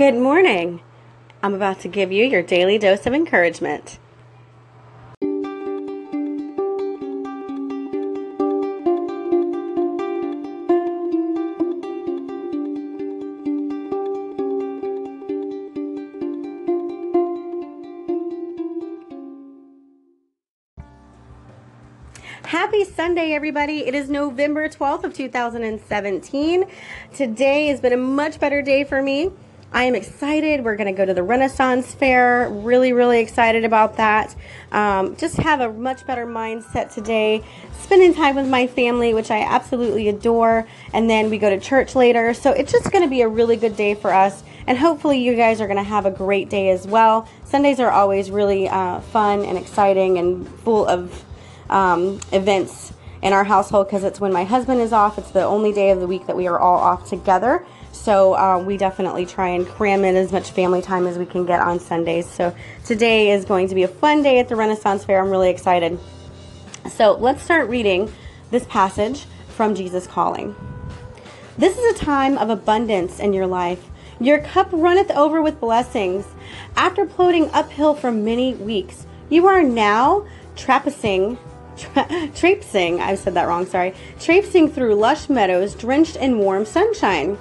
Good morning. I'm about to give you your daily dose of encouragement. Happy Sunday, everybody. It is November 12th of 2017. Today has been a much better day for me. I am excited. We're going to go to the Renaissance Fair. Really, really excited about that. Um, just have a much better mindset today. Spending time with my family, which I absolutely adore. And then we go to church later. So it's just going to be a really good day for us. And hopefully, you guys are going to have a great day as well. Sundays are always really uh, fun and exciting and full of um, events in our household because it's when my husband is off. It's the only day of the week that we are all off together. So uh, we definitely try and cram in as much family time as we can get on Sundays. So today is going to be a fun day at the Renaissance Fair. I'm really excited. So let's start reading this passage from Jesus Calling. This is a time of abundance in your life. Your cup runneth over with blessings. After plodding uphill for many weeks, you are now traipsing tra- traipsing, I said that wrong, sorry, traipsing through lush meadows drenched in warm sunshine.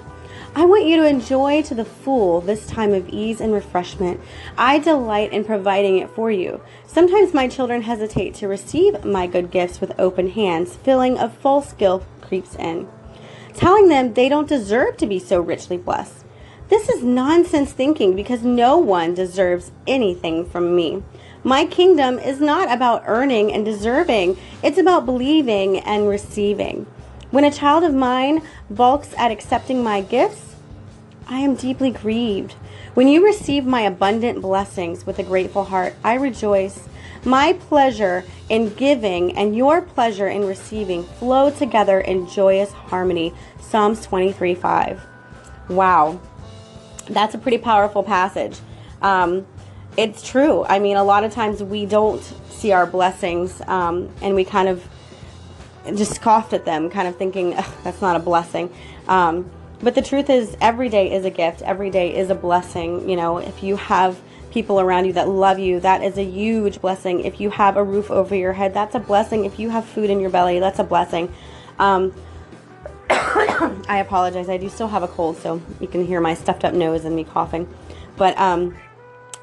I want you to enjoy to the full this time of ease and refreshment. I delight in providing it for you. Sometimes my children hesitate to receive my good gifts with open hands, feeling of false guilt creeps in, telling them they don't deserve to be so richly blessed. This is nonsense thinking because no one deserves anything from me. My kingdom is not about earning and deserving, it's about believing and receiving. When a child of mine balks at accepting my gifts, I am deeply grieved. When you receive my abundant blessings with a grateful heart, I rejoice. My pleasure in giving and your pleasure in receiving flow together in joyous harmony. Psalms 23 5. Wow. That's a pretty powerful passage. Um, it's true. I mean, a lot of times we don't see our blessings um, and we kind of just scoffed at them, kind of thinking that's not a blessing. Um, but the truth is, every day is a gift. Every day is a blessing. You know, if you have people around you that love you, that is a huge blessing. If you have a roof over your head, that's a blessing. If you have food in your belly, that's a blessing. Um, I apologize. I do still have a cold, so you can hear my stuffed up nose and me coughing. But um,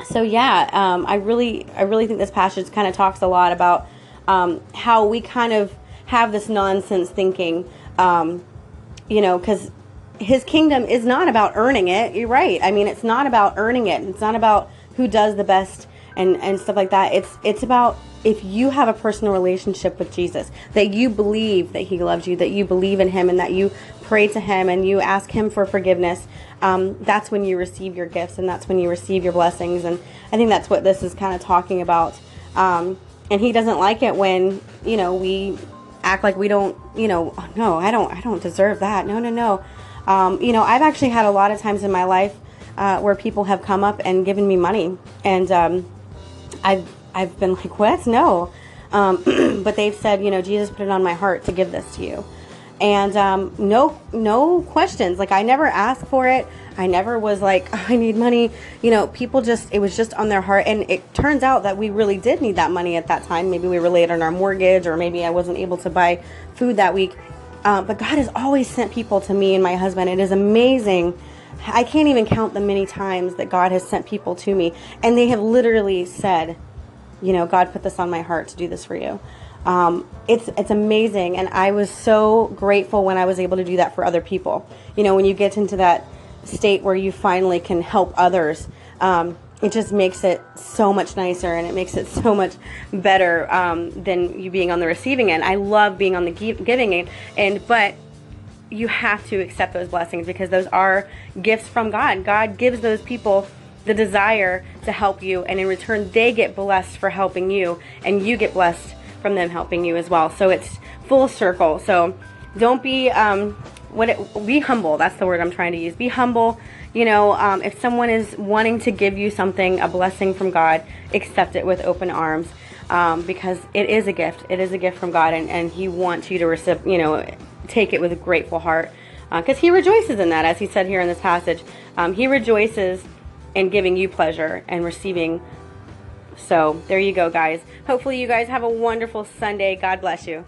so yeah, um, I really, I really think this passage kind of talks a lot about um, how we kind of have this nonsense thinking, um, you know, because his kingdom is not about earning it. You're right. I mean, it's not about earning it. It's not about who does the best and and stuff like that. It's it's about if you have a personal relationship with Jesus, that you believe that He loves you, that you believe in Him, and that you pray to Him and you ask Him for forgiveness. Um, that's when you receive your gifts and that's when you receive your blessings. And I think that's what this is kind of talking about. Um, and He doesn't like it when you know we act like we don't, you know, oh, no, I don't, I don't deserve that. No, no, no. Um, you know, I've actually had a lot of times in my life uh, where people have come up and given me money, and um, I've I've been like, what? No, um, but they've said, you know, Jesus put it on my heart to give this to you, and um, no no questions. Like I never asked for it. I never was like, oh, I need money. You know, people just it was just on their heart, and it turns out that we really did need that money at that time. Maybe we were late on our mortgage, or maybe I wasn't able to buy food that week uh, but God has always sent people to me and my husband. It is amazing. I can't even count the many times that God has sent people to me. And they have literally said, you know, God put this on my heart to do this for you. Um, it's it's amazing, and I was so grateful when I was able to do that for other people. You know, when you get into that state where you finally can help others, um, it just makes it so much nicer and it makes it so much better um, than you being on the receiving end. I love being on the giving end, and but you have to accept those blessings because those are gifts from God. God gives those people the desire to help you, and in return, they get blessed for helping you, and you get blessed from them helping you as well. So it's full circle. So don't be um, what it, be humble. That's the word I'm trying to use. Be humble you know, um, if someone is wanting to give you something, a blessing from God, accept it with open arms um, because it is a gift. It is a gift from God, and, and He wants you to receive, you know, take it with a grateful heart. because he rejoices in that, as he said here in this passage. Um, he rejoices in giving you pleasure and receiving. So there you go, guys. Hopefully, you guys have a wonderful Sunday. God bless you.